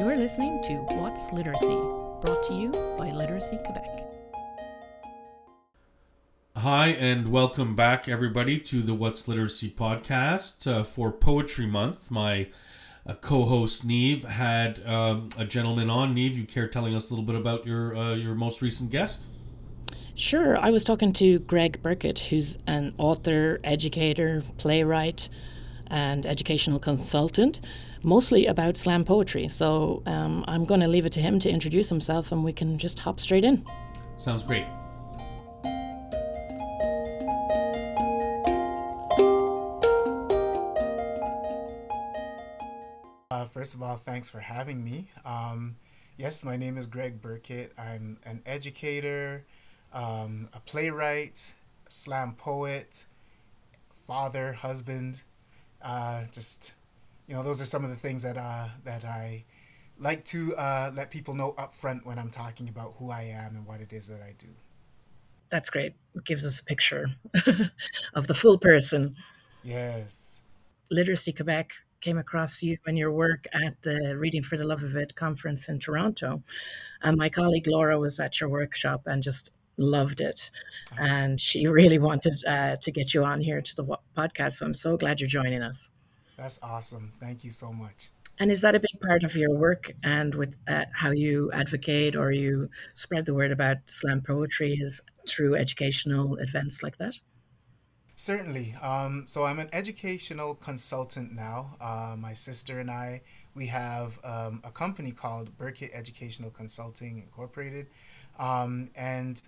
You're listening to What's Literacy, brought to you by Literacy Quebec. Hi, and welcome back, everybody, to the What's Literacy podcast uh, for Poetry Month. My uh, co-host Niamh had um, a gentleman on. Niamh, you care telling us a little bit about your uh, your most recent guest? Sure. I was talking to Greg Birkett, who's an author, educator, playwright, and educational consultant, mostly about slam poetry. So um, I'm going to leave it to him to introduce himself and we can just hop straight in. Sounds great. Uh, first of all, thanks for having me. Um, yes, my name is Greg Birkett. I'm an educator, um, a playwright, slam poet, father, husband. Uh, just, you know, those are some of the things that uh, that I like to uh, let people know up front when I'm talking about who I am and what it is that I do. That's great. It gives us a picture of the full person. Yes. Literacy Quebec came across you and your work at the Reading for the Love of It conference in Toronto. And my colleague Laura was at your workshop and just loved it. And she really wanted uh, to get you on here to the podcast. So I'm so glad you're joining us. That's awesome. Thank you so much. And is that a big part of your work and with uh, how you advocate or you spread the word about slam poetry is through educational events like that? Certainly. Um, so I'm an educational consultant now. Uh, my sister and I, we have um, a company called Birkett Educational Consulting Incorporated, um, and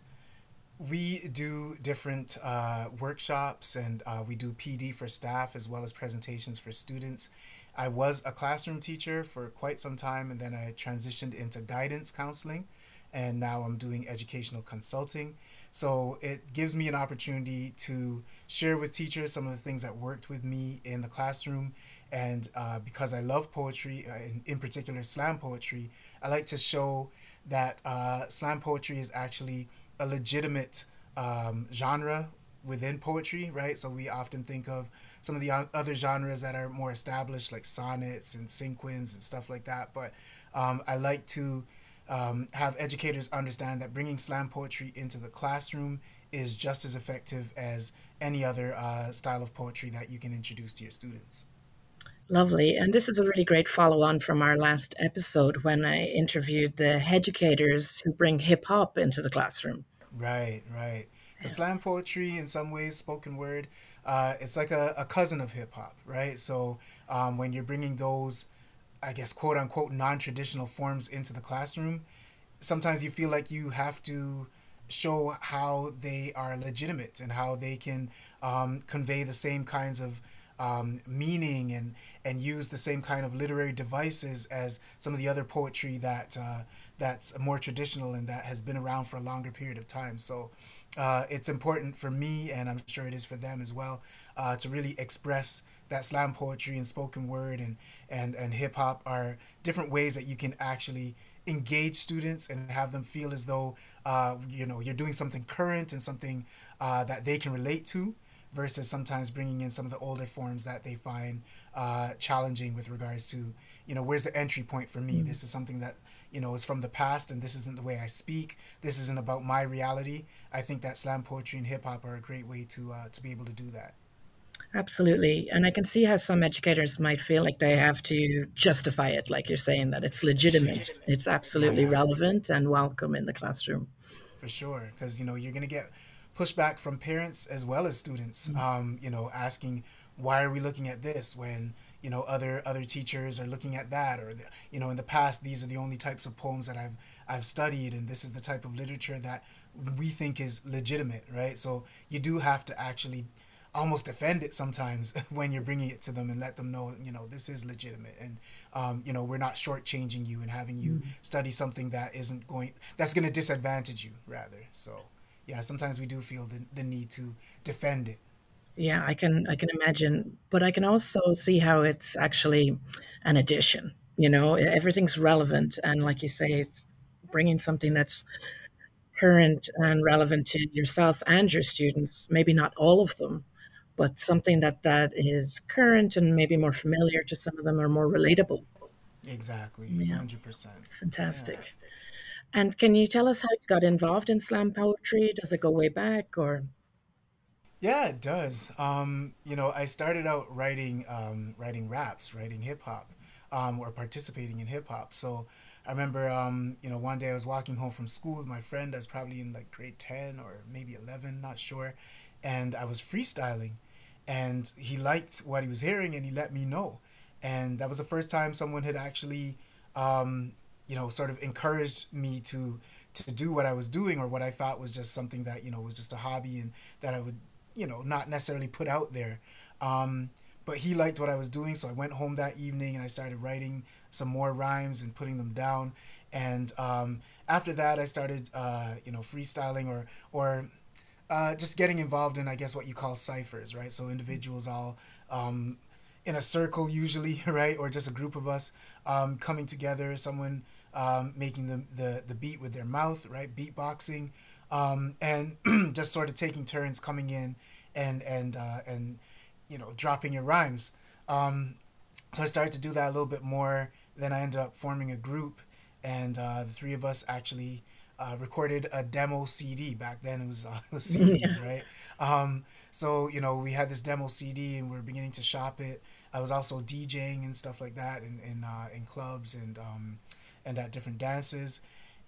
we do different uh, workshops and uh, we do PD for staff as well as presentations for students. I was a classroom teacher for quite some time, and then I transitioned into guidance counseling, and now I'm doing educational consulting. So it gives me an opportunity to share with teachers some of the things that worked with me in the classroom. And uh, because I love poetry, uh, in, in particular slam poetry, I like to show that uh, slam poetry is actually a legitimate um, genre within poetry, right? So we often think of some of the other genres that are more established, like sonnets and cinquains and stuff like that. But um, I like to um, have educators understand that bringing slam poetry into the classroom is just as effective as any other uh, style of poetry that you can introduce to your students. Lovely. And this is a really great follow on from our last episode when I interviewed the educators who bring hip hop into the classroom. Right, right. The slam poetry, in some ways, spoken word, uh, it's like a, a cousin of hip hop, right? So um, when you're bringing those I guess, quote unquote, non traditional forms into the classroom, sometimes you feel like you have to show how they are legitimate and how they can um, convey the same kinds of um, meaning and and use the same kind of literary devices as some of the other poetry that uh, that's more traditional and that has been around for a longer period of time. So uh, it's important for me, and I'm sure it is for them as well, uh, to really express that slam poetry and spoken word and and and hip hop are different ways that you can actually engage students and have them feel as though uh, you know you're doing something current and something uh, that they can relate to versus sometimes bringing in some of the older forms that they find uh, challenging with regards to you know where's the entry point for me mm-hmm. this is something that you know is from the past and this isn't the way i speak this isn't about my reality i think that slam poetry and hip-hop are a great way to uh, to be able to do that Absolutely. And I can see how some educators might feel like they have to justify it, like you're saying, that it's legitimate. It's absolutely relevant and welcome in the classroom. For sure. Because, you know, you're going to get pushback from parents as well as students, mm-hmm. um, you know, asking, why are we looking at this when, you know, other other teachers are looking at that? Or, the, you know, in the past, these are the only types of poems that I've, I've studied, and this is the type of literature that we think is legitimate, right? So you do have to actually almost defend it sometimes when you're bringing it to them and let them know, you know, this is legitimate and, um, you know, we're not shortchanging you and having you mm-hmm. study something that isn't going, that's going to disadvantage you rather. So, yeah, sometimes we do feel the, the need to defend it. Yeah, I can I can imagine, but I can also see how it's actually an addition. You know, everything's relevant, and like you say, it's bringing something that's current and relevant to yourself and your students. Maybe not all of them, but something that that is current and maybe more familiar to some of them or more relatable. Exactly, hundred percent. Fantastic. Yeah. And can you tell us how you got involved in slam poetry? Does it go way back or? Yeah, it does. Um, you know, I started out writing um, writing raps, writing hip hop, um, or participating in hip hop. So I remember, um, you know, one day I was walking home from school with my friend. I was probably in like grade ten or maybe eleven, not sure, and I was freestyling, and he liked what he was hearing, and he let me know, and that was the first time someone had actually um, you know, sort of encouraged me to to do what I was doing or what I thought was just something that you know was just a hobby and that I would you know not necessarily put out there. Um, but he liked what I was doing, so I went home that evening and I started writing some more rhymes and putting them down. And um, after that, I started uh, you know freestyling or or uh, just getting involved in I guess what you call ciphers, right? So individuals all um, in a circle usually, right, or just a group of us um, coming together. Someone um, making the, the, the beat with their mouth, right? Beatboxing, um, and just sort of taking turns coming in and and uh, and you know dropping your rhymes. Um, so I started to do that a little bit more. Then I ended up forming a group, and uh, the three of us actually uh, recorded a demo CD. Back then it was uh, CDs, right? Um, so you know we had this demo CD, and we are beginning to shop it. I was also DJing and stuff like that in in, uh, in clubs and um, and at different dances.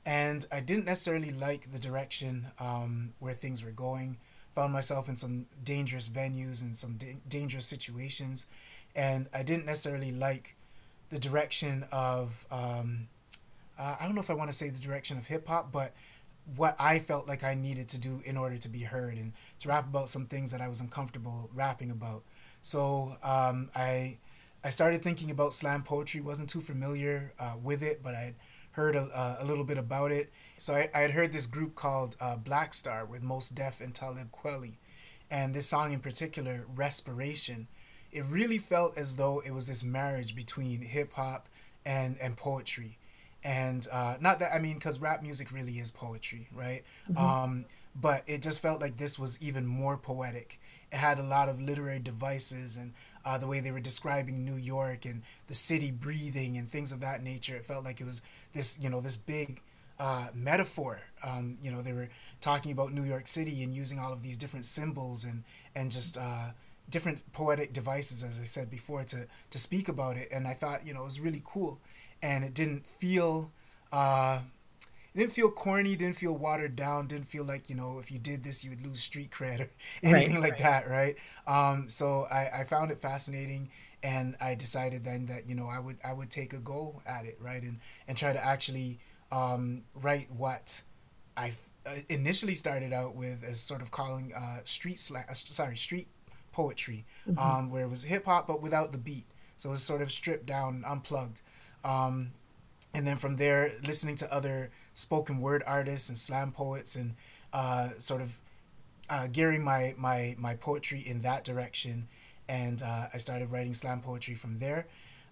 And I didn't necessarily like the direction um, where things were going. Found myself in some dangerous venues and some da- dangerous situations. And I didn't necessarily like the direction of, um, uh, I don't know if I want to say the direction of hip hop, but what I felt like I needed to do in order to be heard and to rap about some things that I was uncomfortable rapping about. So um, I I started thinking about slam poetry. wasn't too familiar uh, with it, but I had heard a, a little bit about it. So I, I had heard this group called uh, Black Star with Mos Def and Talib Kweli, and this song in particular, Respiration. It really felt as though it was this marriage between hip hop and and poetry, and uh, not that I mean because rap music really is poetry, right? Mm-hmm. Um, but it just felt like this was even more poetic. It had a lot of literary devices and uh, the way they were describing New York and the city breathing and things of that nature. It felt like it was this, you know, this big uh, metaphor. Um, you know, they were talking about New York City and using all of these different symbols and and just uh, different poetic devices, as I said before, to to speak about it. And I thought, you know, it was really cool, and it didn't feel. Didn't feel corny, didn't feel watered down, didn't feel like, you know, if you did this, you would lose street cred or anything right, like right. that, right? Um, so I, I found it fascinating and I decided then that, you know, I would I would take a go at it, right? And, and try to actually um, write what I uh, initially started out with as sort of calling uh, street slang, uh, sorry, street poetry, mm-hmm. um, where it was hip hop but without the beat. So it was sort of stripped down, unplugged. Um, and then from there, listening to other spoken word artists and slam poets and uh, sort of uh, gearing my, my, my poetry in that direction. And uh, I started writing slam poetry from there.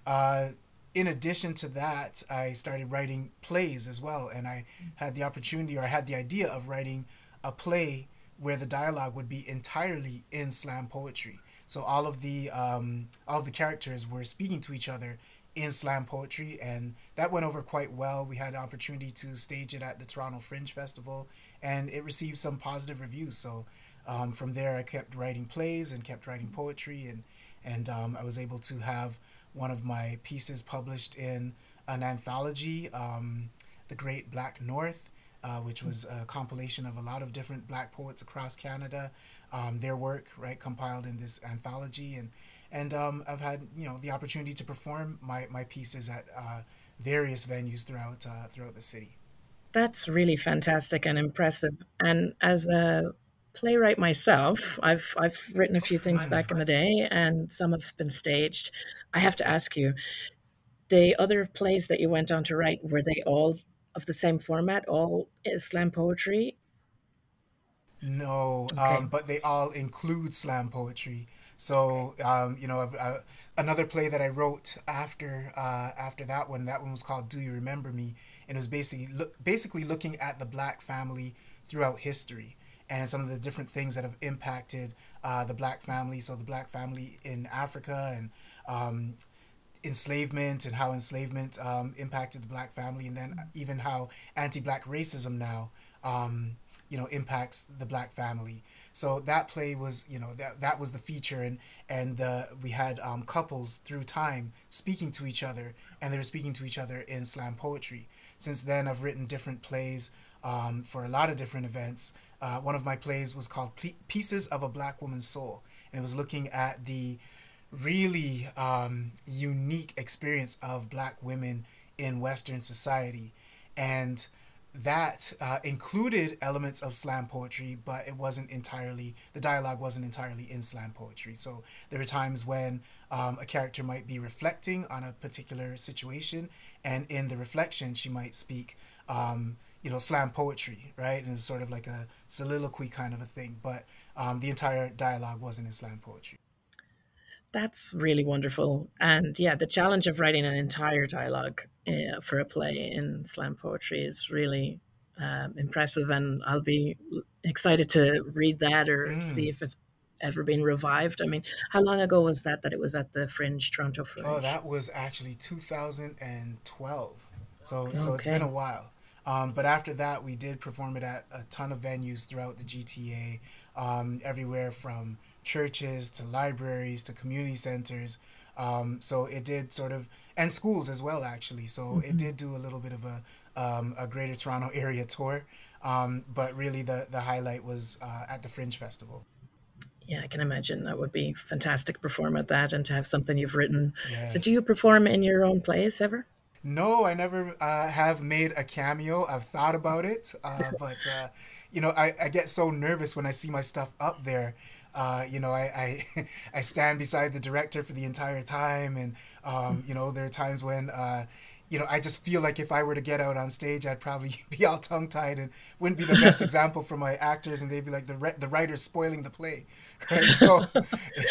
Uh, in addition to that, I started writing plays as well. And I had the opportunity or I had the idea of writing a play where the dialogue would be entirely in slam poetry. So all of the um, all of the characters were speaking to each other in slam poetry, and that went over quite well. We had the opportunity to stage it at the Toronto Fringe Festival, and it received some positive reviews. So um, from there, I kept writing plays and kept writing poetry, and and um, I was able to have one of my pieces published in an anthology, um, The Great Black North. Uh, which was a compilation of a lot of different black poets across Canada, um, their work, right, compiled in this anthology. And and um, I've had you know the opportunity to perform my, my pieces at uh, various venues throughout uh, throughout the city. That's really fantastic and impressive. And as a playwright myself, I've I've written a few things back in the day, and some have been staged. I have to ask you, the other plays that you went on to write were they all of the same format, all slam poetry? No, okay. um, but they all include slam poetry. So um, you know, another play that I wrote after uh, after that one, that one was called "Do You Remember Me," and it was basically basically looking at the black family throughout history and some of the different things that have impacted uh, the black family. So the black family in Africa and um, enslavement and how enslavement um, impacted the black family, and then even how anti-black racism now, um, you know, impacts the black family. So that play was, you know, that that was the feature, and and uh, we had um, couples through time speaking to each other, and they were speaking to each other in slam poetry. Since then, I've written different plays um, for a lot of different events. Uh, one of my plays was called Pieces of a Black Woman's Soul, and it was looking at the really um, unique experience of black women in Western society. And that uh, included elements of slam poetry, but it wasn't entirely, the dialogue wasn't entirely in slam poetry. So there were times when um, a character might be reflecting on a particular situation, and in the reflection, she might speak, um, you know, slam poetry, right? And it's sort of like a soliloquy kind of a thing, but um, the entire dialogue wasn't in slam poetry. That's really wonderful. And yeah, the challenge of writing an entire dialogue uh, for a play in slam poetry is really um, impressive. And I'll be excited to read that or mm. see if it's ever been revived. I mean, how long ago was that that it was at the Fringe, Toronto Fringe? Oh, that was actually 2012. So, okay. so it's been a while. Um, but after that, we did perform it at a ton of venues throughout the GTA, um, everywhere from churches to libraries to community centers. Um, so it did sort of, and schools as well, actually. So mm-hmm. it did do a little bit of a, um, a Greater Toronto area tour. Um, but really, the, the highlight was uh, at the Fringe Festival. Yeah, I can imagine that would be fantastic to perform at that and to have something you've written. Yeah. Did you perform in your own plays ever? No, I never uh, have made a cameo. I've thought about it, uh, but uh, you know, I, I get so nervous when I see my stuff up there uh, you know, I, I, I stand beside the director for the entire time, and um, you know, there are times when uh, you know, I just feel like if I were to get out on stage, I'd probably be all tongue tied and wouldn't be the best example for my actors, and they'd be like the the writer's spoiling the play, right? So,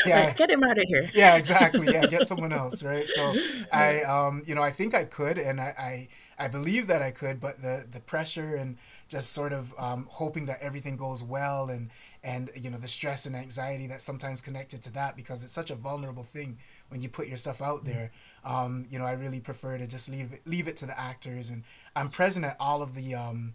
yeah, get him out of here. Yeah, exactly. Yeah, get someone else, right? So, I, um, you know, I think I could, and I, I, I believe that I could, but the the pressure and just sort of um, hoping that everything goes well and and you know the stress and anxiety that's sometimes connected to that because it's such a vulnerable thing when you put your stuff out there. Um, you know i really prefer to just leave it leave it to the actors and i'm present at all of the um,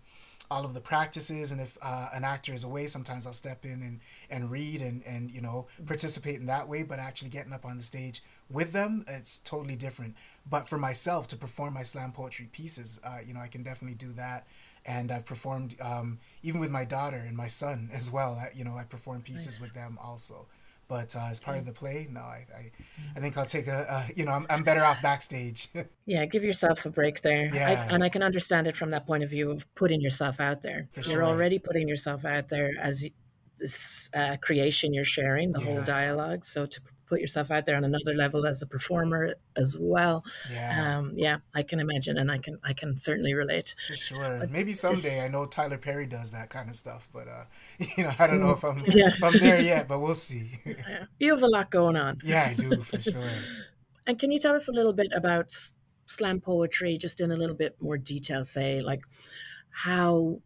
all of the practices and if uh, an actor is away sometimes i'll step in and, and read and, and you know participate in that way but actually getting up on the stage with them it's totally different but for myself to perform my slam poetry pieces uh, you know i can definitely do that and I've performed um, even with my daughter and my son as well. I, you know, I perform pieces nice. with them also. But uh, as part of the play, no, I, I, I think I'll take a, a, you know, I'm, I'm better off backstage. yeah, give yourself a break there. Yeah. I, and I can understand it from that point of view of putting yourself out there. For you're sure. already putting yourself out there as this uh, creation you're sharing, the yes. whole dialogue. So to put yourself out there on another level as a performer as well. Yeah, um, yeah, I can imagine, and I can I can certainly relate. For sure. But Maybe someday. I know Tyler Perry does that kind of stuff, but uh, you know, I don't know if I'm yeah. if I'm there yet, but we'll see. you have a lot going on. Yeah, I do for sure. and can you tell us a little bit about slam poetry, just in a little bit more detail? Say like how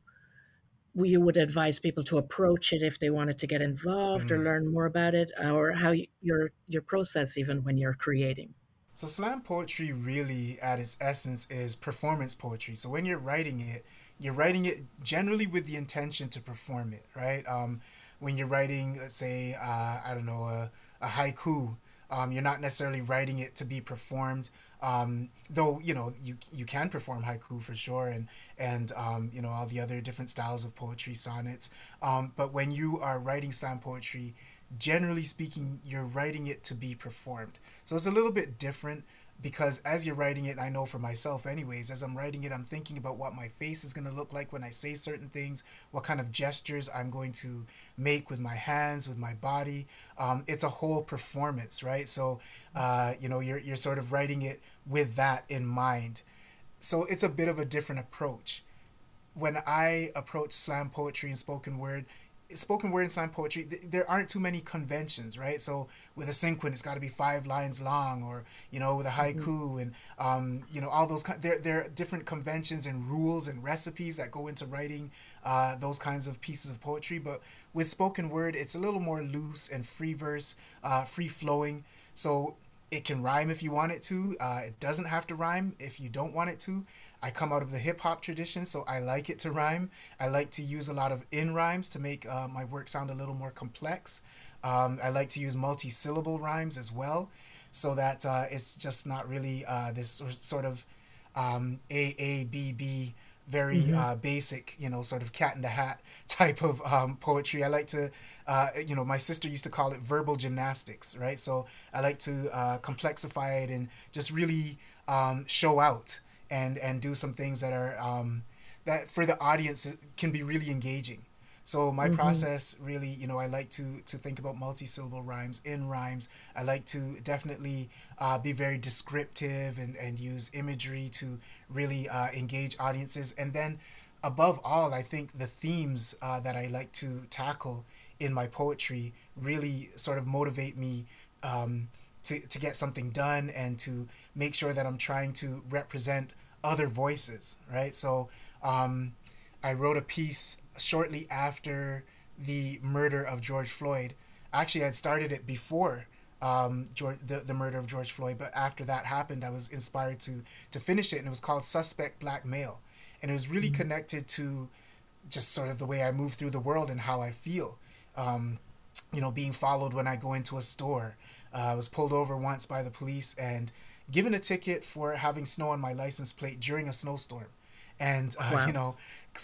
you would advise people to approach it if they wanted to get involved mm. or learn more about it or how your your process even when you're creating. So slam poetry really at its essence is performance poetry. So when you're writing it you're writing it generally with the intention to perform it right? Um, when you're writing let's say uh, i don't know a, a haiku um, you're not necessarily writing it to be performed um, though you know you you can perform haiku for sure and and um, you know all the other different styles of poetry sonnets. Um, but when you are writing slam poetry generally speaking you're writing it to be performed. So it's a little bit different because as you're writing it, I know for myself, anyways, as I'm writing it, I'm thinking about what my face is going to look like when I say certain things, what kind of gestures I'm going to make with my hands, with my body. Um, it's a whole performance, right? So, uh, you know, you're, you're sort of writing it with that in mind. So it's a bit of a different approach. When I approach slam poetry and spoken word, spoken word and slam poetry, th- there aren't too many conventions, right? So with a cinquain, it's got to be five lines long, or you know, with a haiku, mm-hmm. and um, you know, all those. There, there are different conventions and rules and recipes that go into writing uh, those kinds of pieces of poetry. But with spoken word, it's a little more loose and free verse, uh, free flowing. So it can rhyme if you want it to. Uh, it doesn't have to rhyme if you don't want it to. I come out of the hip hop tradition, so I like it to rhyme. I like to use a lot of in rhymes to make uh, my work sound a little more complex. Um, I like to use multi syllable rhymes as well, so that uh, it's just not really uh, this sort of um, A A B B very mm-hmm. uh, basic, you know, sort of cat in the hat type of um, poetry. I like to, uh, you know, my sister used to call it verbal gymnastics, right? So I like to uh, complexify it and just really um, show out and and do some things that are um, that for the audience can be really engaging. So my mm-hmm. process really, you know, I like to to think about multi-syllable rhymes, in rhymes. I like to definitely uh, be very descriptive and, and use imagery to really uh, engage audiences. And then above all, I think the themes uh, that I like to tackle in my poetry really sort of motivate me um, to, to get something done and to make sure that I'm trying to represent other voices, right? So um, I wrote a piece shortly after the murder of George Floyd. Actually, I started it before um, George, the, the murder of George Floyd, but after that happened, I was inspired to to finish it, and it was called Suspect Black Male, and it was really mm-hmm. connected to just sort of the way I move through the world and how I feel. Um, you know, being followed when I go into a store. Uh, I was pulled over once by the police and given a ticket for having snow on my license plate during a snowstorm. And, uh, wow. you know,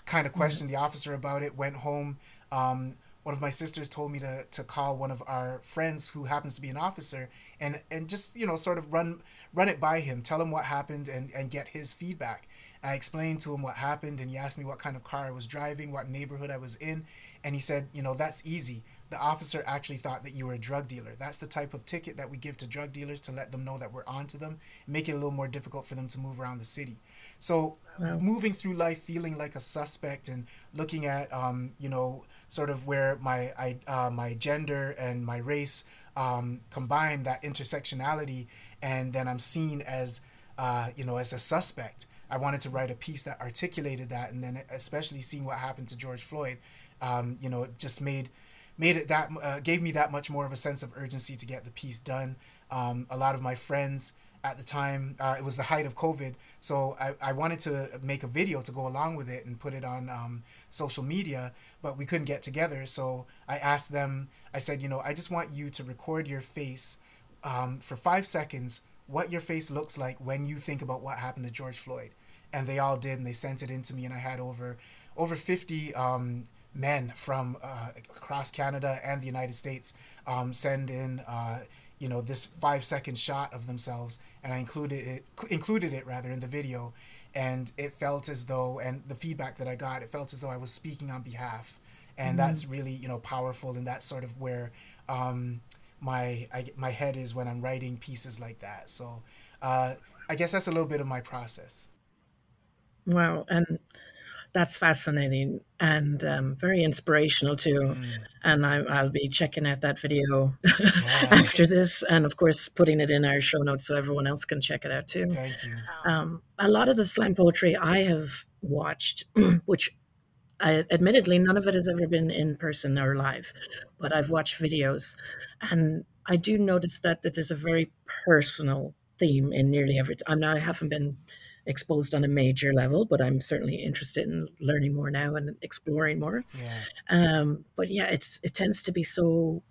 kind of questioned the officer about it, went home. Um, one of my sisters told me to, to call one of our friends who happens to be an officer and, and just, you know, sort of run run it by him, tell him what happened and, and get his feedback. I explained to him what happened and he asked me what kind of car I was driving, what neighborhood I was in. And he said, you know, that's easy the officer actually thought that you were a drug dealer. That's the type of ticket that we give to drug dealers to let them know that we're onto them, make it a little more difficult for them to move around the city. So wow. moving through life feeling like a suspect and looking at, um, you know, sort of where my I, uh, my gender and my race um, combine that intersectionality, and then I'm seen as, uh, you know, as a suspect. I wanted to write a piece that articulated that, and then especially seeing what happened to George Floyd, um, you know, it just made made it that uh, gave me that much more of a sense of urgency to get the piece done. Um, a lot of my friends at the time, uh, it was the height of COVID, so I, I wanted to make a video to go along with it and put it on um, social media, but we couldn't get together. So I asked them, I said, you know, I just want you to record your face um, for five seconds, what your face looks like when you think about what happened to George Floyd. And they all did, and they sent it in to me, and I had over over 50 um, men from uh, across Canada and the United States um, send in uh, you know this five second shot of themselves. And I included it included it rather in the video. And it felt as though and the feedback that I got it felt as though I was speaking on behalf. And mm-hmm. that's really you know powerful and that's sort of where um, my I, my head is when I'm writing pieces like that. So uh, I guess that's a little bit of my process. Wow. And that's fascinating and um, very inspirational too. Mm. And I, will be checking out that video yeah. after this, and of course, putting it in our show notes so everyone else can check it out too. Thank you. Um, a lot of the slam poetry I have watched, which I, admittedly none of it has ever been in person or live, but I've watched videos, and I do notice that that there's a very personal theme in nearly every. I know I haven't been exposed on a major level, but I'm certainly interested in learning more now and exploring more. Yeah. Um, but yeah, it's it tends to be so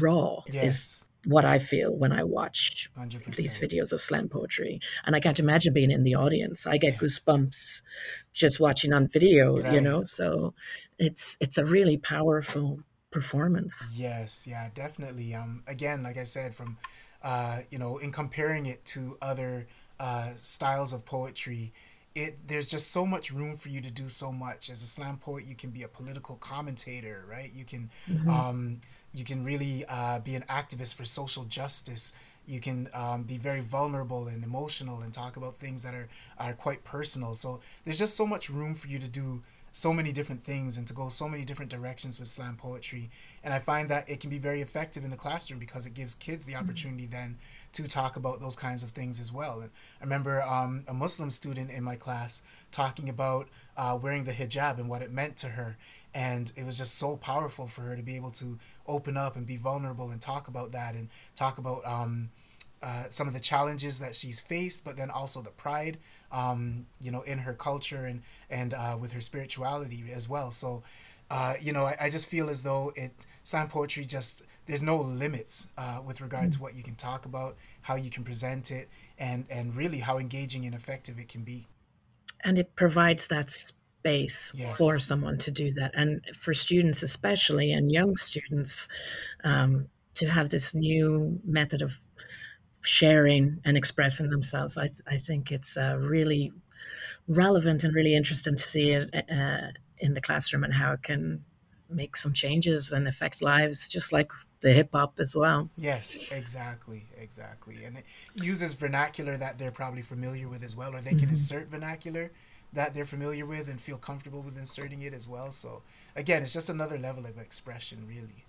raw. Yes. Is what I feel when I watch 100%. these videos of slam poetry, and I can't imagine being in the audience. I get goosebumps just watching on video, right. you know. So it's it's a really powerful performance. Yes, yeah, definitely. Um, again, like I said, from uh, you know, in comparing it to other uh, styles of poetry, it there's just so much room for you to do so much. As a slam poet, you can be a political commentator, right? You can mm-hmm. um, you can really uh, be an activist for social justice. You can um, be very vulnerable and emotional and talk about things that are, are quite personal. So there's just so much room for you to do so many different things and to go so many different directions with slam poetry. And I find that it can be very effective in the classroom because it gives kids the mm-hmm. opportunity mm-hmm. then to talk about those kinds of things as well. And I remember um, a Muslim student in my class talking about uh, wearing the hijab and what it meant to her. And it was just so powerful for her to be able to open up and be vulnerable and talk about that and talk about um, uh, some of the challenges that she's faced, but then also the pride, um, you know, in her culture and and uh, with her spirituality as well. So, uh, you know, I, I just feel as though it slam poetry just there's no limits uh, with regard to what you can talk about, how you can present it, and and really how engaging and effective it can be. And it provides that space Yes. for someone to do that, and for students especially, and young students, um, to have this new method of sharing and expressing themselves. I I think it's uh, really relevant and really interesting to see it uh, in the classroom and how it can make some changes and affect lives, just like the hip hop as well. Yes, exactly, exactly. And it uses vernacular that they're probably familiar with as well, or they can insert vernacular that they're familiar with and feel comfortable with inserting it as well. So again, it's just another level of expression, really.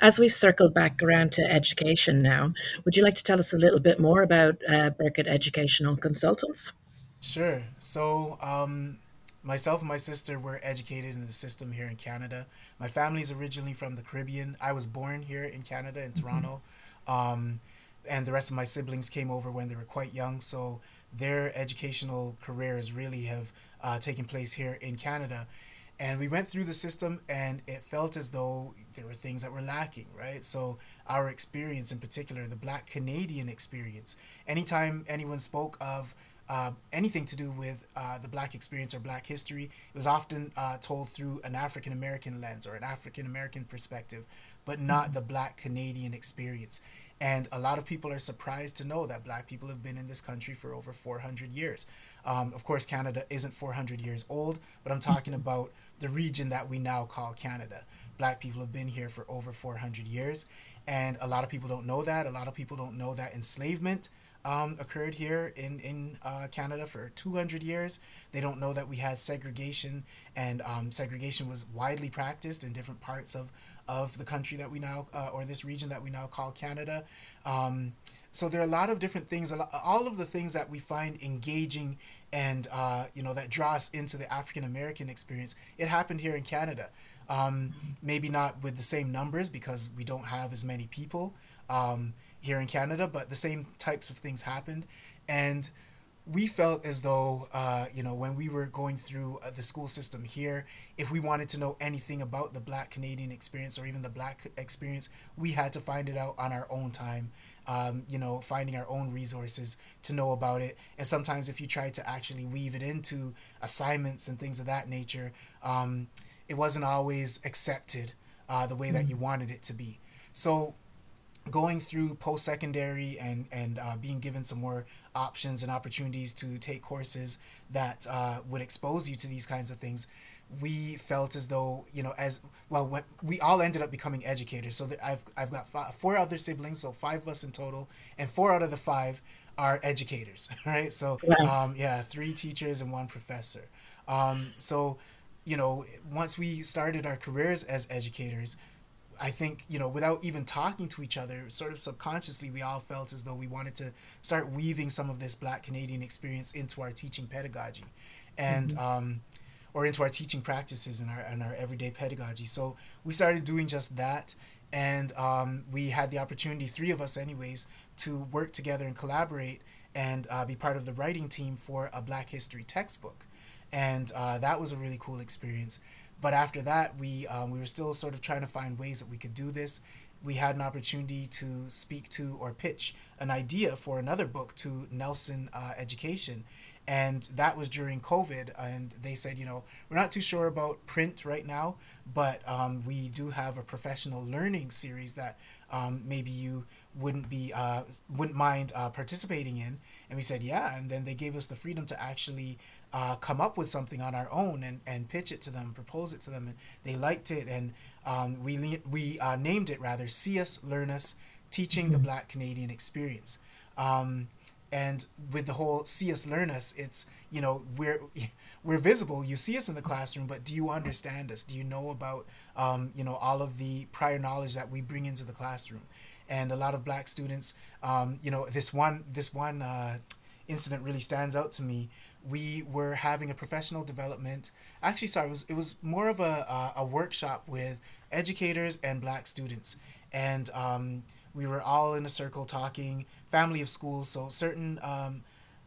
As we've circled back around to education now, would you like to tell us a little bit more about uh, Birkett Educational Consultants? Sure. So, um, myself and my sister were educated in the system here in Canada. My family's originally from the Caribbean. I was born here in Canada, in Toronto. Um, and the rest of my siblings came over when they were quite young. So, their educational careers really have uh, taken place here in Canada. And we went through the system, and it felt as though there were things that were lacking, right? So, our experience in particular, the Black Canadian experience, anytime anyone spoke of uh, anything to do with uh, the black experience or black history. It was often uh, told through an African American lens or an African American perspective, but not the black Canadian experience. And a lot of people are surprised to know that black people have been in this country for over 400 years. Um, of course, Canada isn't 400 years old, but I'm talking about the region that we now call Canada. Black people have been here for over 400 years. And a lot of people don't know that. A lot of people don't know that enslavement um, occurred here in in uh, Canada for 200 years. They don't know that we had segregation, and um, segregation was widely practiced in different parts of of the country that we now uh, or this region that we now call Canada. Um, so there are a lot of different things. All of the things that we find engaging and uh, you know that draw us into the African American experience. It happened here in Canada. Um, maybe not with the same numbers because we don't have as many people. Um, here in Canada, but the same types of things happened. And we felt as though, uh, you know, when we were going through uh, the school system here, if we wanted to know anything about the Black Canadian experience or even the Black experience, we had to find it out on our own time. Um, you know, finding our own resources to know about it. And sometimes, if you tried to actually weave it into assignments and things of that nature, um, it wasn't always accepted uh, the way that you wanted it to be. So, going through post secondary and and uh, being given some more options and opportunities to take courses that uh, would expose you to these kinds of things we felt as though you know as well when we all ended up becoming educators. So that I've, I've got five, four other siblings so five of us in total and four out of the five are educators right? So Wow. um, yeah three teachers and one professor. Um, so you know once we started our careers as educators I think, you know, without even talking to each other, sort of subconsciously, we all felt as though we wanted to start weaving some of this Black Canadian experience into our teaching pedagogy, and um, or into our teaching practices and our and our everyday pedagogy. So we started doing just that, and um, we had the opportunity, three of us, anyways, to work together and collaborate and uh, be part of the writing team for a Black History textbook, and uh, that was a really cool experience. But after that, we um, we were still sort of trying to find ways that we could do this. We had an opportunity to speak to or pitch an idea for another book to Nelson uh, Education, and that was during COVID. And they said, you know, we're not too sure about print right now, but um, we do have a professional learning series that um, maybe you wouldn't be uh, wouldn't mind uh, participating in. And we said, yeah. And then they gave us the freedom to actually uh, come up with something on our own and, and pitch it to them, propose it to them, and they liked it, and um, we we uh, named it rather "See Us, Learn Us: Teaching the Black Canadian Experience." Um, and with the whole "See Us, Learn Us," it's you know we're we're visible. You see us in the classroom, but do you understand us? Do you know about um, you know all of the prior knowledge that we bring into the classroom? And a lot of black students, um, you know, this one this one uh, incident really stands out to me we were having a professional development. Actually, sorry, it was it was more of a a, a workshop with educators and black students, and um, we were all in a circle talking, family of schools, so certain um,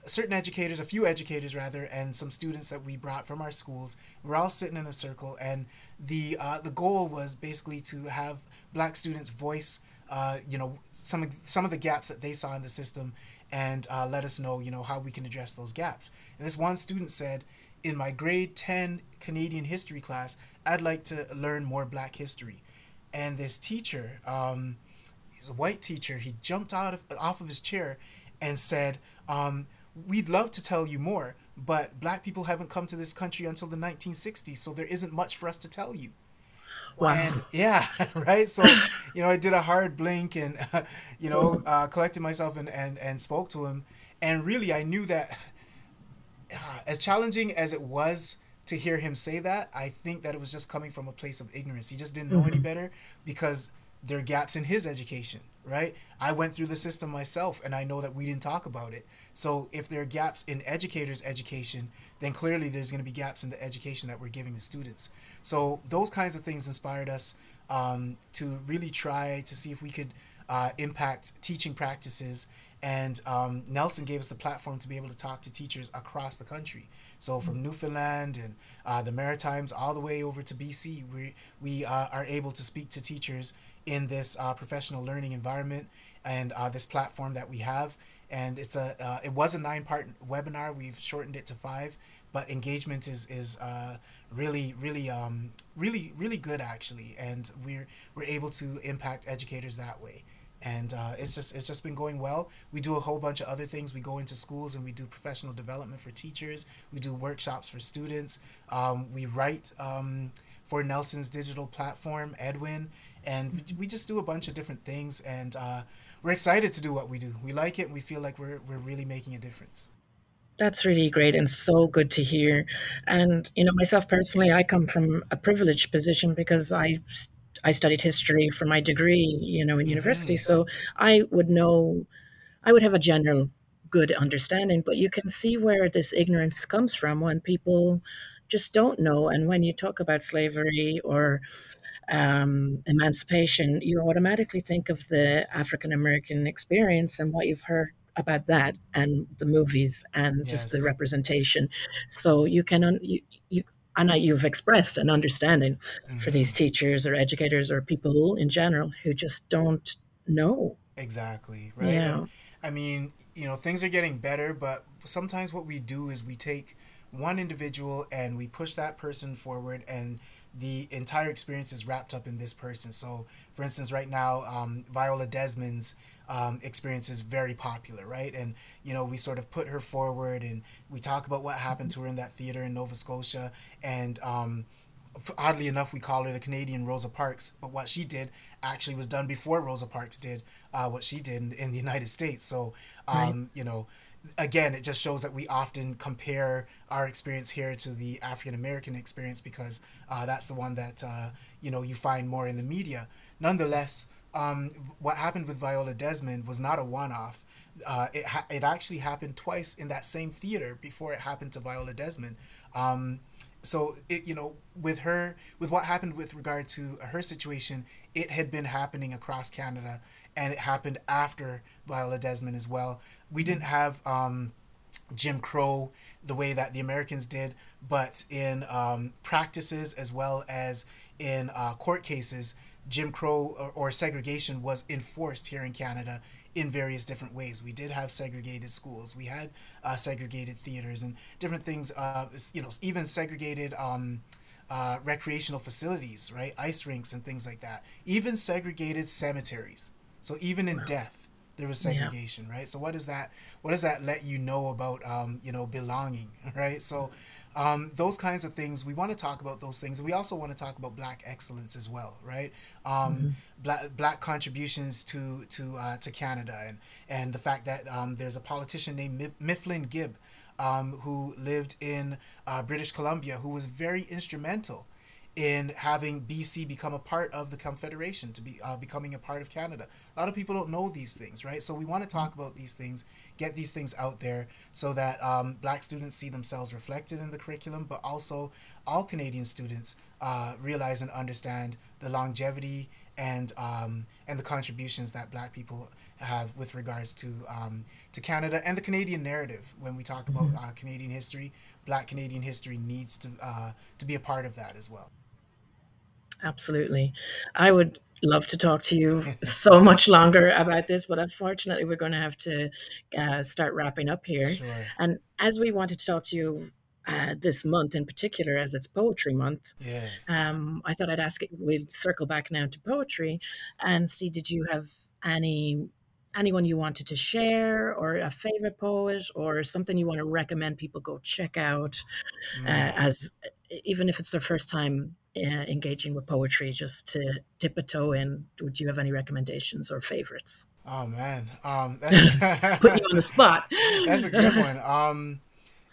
certain educators, a few educators rather, and some students that we brought from our schools. We're all sitting in a circle, and the uh, the goal was basically to have black students voice, uh, you know, some of, some of the gaps that they saw in the system, and uh, let us know, you know, how we can address those gaps. And this one student said, in my grade ten Canadian history class, I'd like to learn more Black history, and this teacher, um, he's a white teacher, he jumped out of off of his chair, and said. Um, we'd love to tell you more, but black people haven't come to this country until the 1960s, so there isn't much for us to tell you. Wow. And yeah, right. So, you know, I did a hard blink and, uh, you know, uh, collected myself and, and, and spoke to him. And really, I knew that uh, as challenging as it was to hear him say that, I think that it was just coming from a place of ignorance. He just didn't know mm-hmm. any better because there are gaps in his education, right? I went through the system myself and I know that we didn't talk about it. So if there are gaps in educators' education, then clearly there's going to be gaps in the education that we're giving the students. So those kinds of things inspired us um, to really try to see if we could uh, impact teaching practices. And um, Nelson gave us the platform to be able to talk to teachers across the country. So from Newfoundland and uh, the Maritimes all the way over to BC, we, we uh, are able to speak to teachers in this uh, professional learning environment and uh, this platform that we have and it's a uh, it was a nine part webinar. We've shortened it to five, but engagement is is uh, really really um, really really good actually, and we're we're able to impact educators that way. And uh, it's just it's just been going well. We do a whole bunch of other things. We go into schools and we do professional development for teachers. We do workshops for students. Um, we write um, for Nelson's digital platform, Edwin, and we just do a bunch of different things. And uh, we're excited to do what we do. We like it. And we feel like we're we're really making a difference. That's really great and so good to hear. And you know, myself personally, I come from a privileged position because I I studied history for my degree, you know, in university. Mm-hmm. So I would know, I would have a general good understanding. But you can see where this ignorance comes from when people just don't know. And when you talk about slavery or um, emancipation, you automatically think of the African American experience and what you've heard about that and the movies and yes. just the representation. So you can you you and you've expressed an understanding mm-hmm. for these teachers or educators or people in general who just don't know. Exactly right. Yeah. And, I mean, you know, things are getting better, but sometimes what we do is we take one individual and we push that person forward and the entire experience is wrapped up in this person. So, for instance, right now, um, Viola Desmond's um, experience is very popular, right? And, you know, we sort of put her forward and we talk about what happened to her in that theater in Nova Scotia. And um, oddly enough, we call her the Canadian Rosa Parks, but what she did actually was done before Rosa Parks did uh, what she did in, in the United States. So, um, right. you know, again, it just shows that we often compare our experience here to the African American experience because uh, that's the one that uh, you know you find more in the media. Nonetheless, um, what happened with Viola Desmond was not a one-off. Uh, it ha- it actually happened twice in that same theater before it happened to Viola Desmond. Um, so it you know with her with what happened with regard to her situation, it had been happening across Canada, and it happened after Viola Desmond as well we didn't have um, Jim Crow the way that the Americans did, but in um, practices as well as in uh, court cases, Jim Crow or, or, segregation was enforced here in Canada in various different ways. We did have segregated schools, we had uh, segregated theaters and different things. Uh, you know, even segregated. Um, uh, recreational facilities, right? Ice rinks and things like that. Even segregated cemeteries. So even in death, there was segregation, yeah. right? So what does that what does that let you know about um, you know belonging, right? So um, those kinds of things we want to talk about those things. We also want to talk about black excellence as well, right? Um, mm-hmm. Black black contributions to to uh, to Canada and and the fact that um, there's a politician named Mifflin Gibb. Um, who lived in uh, British Columbia, who was very instrumental in having BC become a part of the Confederation, to be uh, becoming a part of Canada. A lot of people don't know these things, right? So we want to talk about these things, get these things out there, so that um, Black students see themselves reflected in the curriculum, but also all Canadian students uh, realize and understand the longevity and um, and the contributions that Black people have with regards to um, to Canada and the Canadian narrative. When we talk about uh, Canadian history, Black Canadian history needs to uh, to be a part of that as well. Absolutely, I would love to talk to you so much longer about this, but unfortunately, we're going to have to uh, start wrapping up here. Sure. And as we wanted to talk to you uh, this month in particular, as it's Poetry Month, Yes. um, I thought I'd ask. We'd circle back now to poetry and see did you have any anyone you wanted to share, or a favorite poet, or something you want to recommend people go check out, uh, Mm. as even if it's their first time uh, engaging with poetry, just to dip a toe in. Would you have any recommendations or favorites? Oh man. Um, that's Put you on the spot. That's a good one. Um,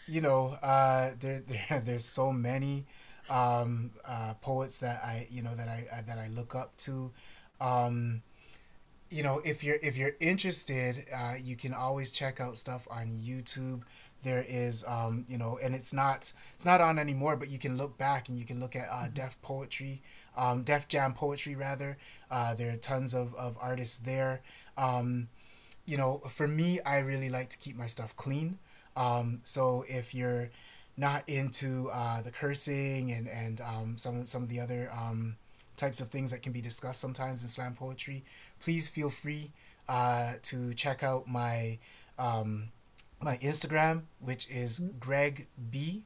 you know, uh, there, there there's so many um, uh, poets that I you know that I uh, that I look up to. Um, you know, if you're if you're interested, uh, you can always check out stuff on YouTube. There is, um, you know, and it's not it's not on anymore, but you can look back and you can look at uh, Def Poetry, um, Def Jam Poetry rather. Uh, there are tons of, of artists there. Um, you know, for me, I really like to keep my stuff clean. Um, so if you're not into uh, the cursing and and um, some of some of the other um, types of things that can be discussed sometimes in slam poetry, please feel free uh, to check out my um, my Instagram, which is Greg B,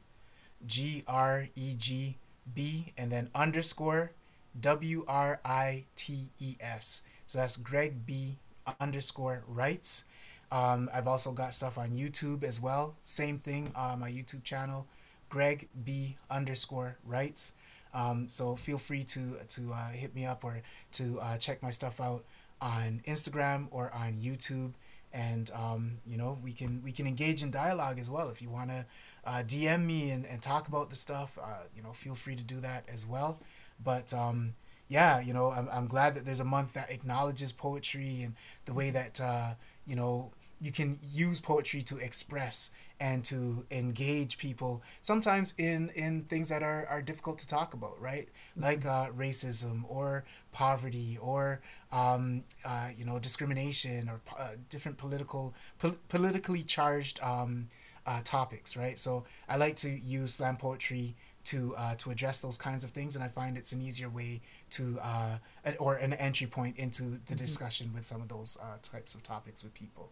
G R E G B, and then underscore W R I T E S. So that's Greg B underscore writes. Um, I've also got stuff on YouTube as well. Same thing on my YouTube channel, Greg B underscore writes. Um, so feel free to to uh, hit me up or to uh, check my stuff out on Instagram or on YouTube, and um, you know we can we can engage in dialogue as well. If you want to uh, DM me and, and talk about the stuff, uh, you know feel free to do that as well. But um, yeah, you know I'm, I'm glad that there's a month that acknowledges poetry and the way that uh, you know you can use poetry to express and to engage people sometimes in in things that are, are difficult to talk about right? Like uh, racism or poverty or um, uh, you know discrimination or uh, different political pol- politically charged um, uh, topics right? So i like to use slam poetry to uh, to address those kinds of things and i find it's an easier way to uh, an- or an entry point into the discussion with some of those uh, types of topics with people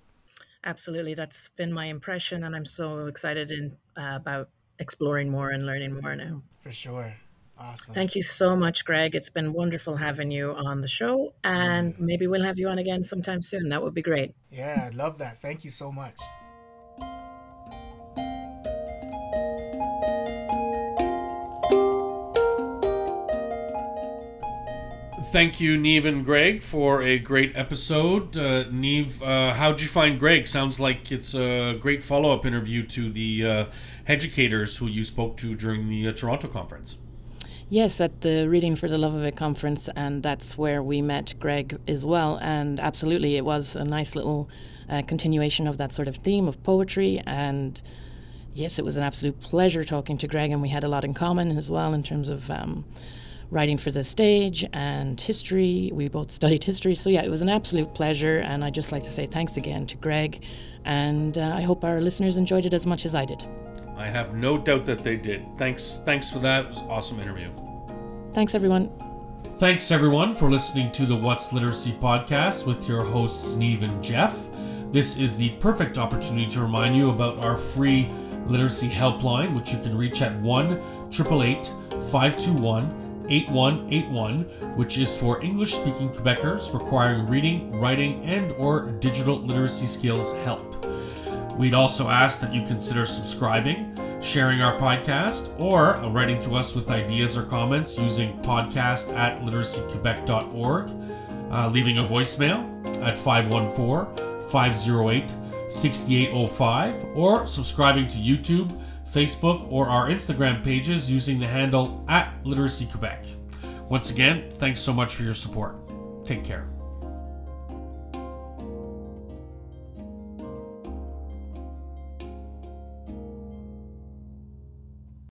Absolutely, that's been my impression, and I'm so excited in uh, about exploring more and learning more now. for sure awesome Thank you so much, Greg. It's been wonderful having you on the show, and maybe we'll have you on again sometime soon. That would be great. Yeah, I love that. Thank you so much. Thank you, Niamh and Greg, for a great episode. Uh, Niamh, uh, how'd you find Greg? Sounds like it's a great follow up interview to the uh, educators who you spoke to during the uh, Toronto conference. Yes, at the Reading for the Love of It conference, and that's where we met Greg as well. And absolutely, it was a nice little uh, continuation of that sort of theme of poetry. And yes, it was an absolute pleasure talking to Greg, and we had a lot in common as well in terms of um, writing for the stage and history. We both studied history, so yeah, it was an absolute pleasure. And I'd just like to say thanks again to Greg, and uh, I hope our listeners enjoyed it as much as I did. I have no doubt that they did. Thanks, thanks for that. It was an awesome interview. Thanks, everyone. Thanks everyone for listening to the What's Literacy podcast with your hosts Niamh and Jeff. This is the perfect opportunity to remind you about our free literacy helpline, which you can reach at 1 888 521 8181, which is for English speaking Quebecers requiring reading, writing, and or digital literacy skills help. We'd also ask that you consider subscribing, sharing our podcast, or writing to us with ideas or comments using podcast at literacyquebec.org, uh, leaving a voicemail at 514 508 6805, or subscribing to YouTube, Facebook, or our Instagram pages using the handle at Literacy Quebec. Once again, thanks so much for your support. Take care.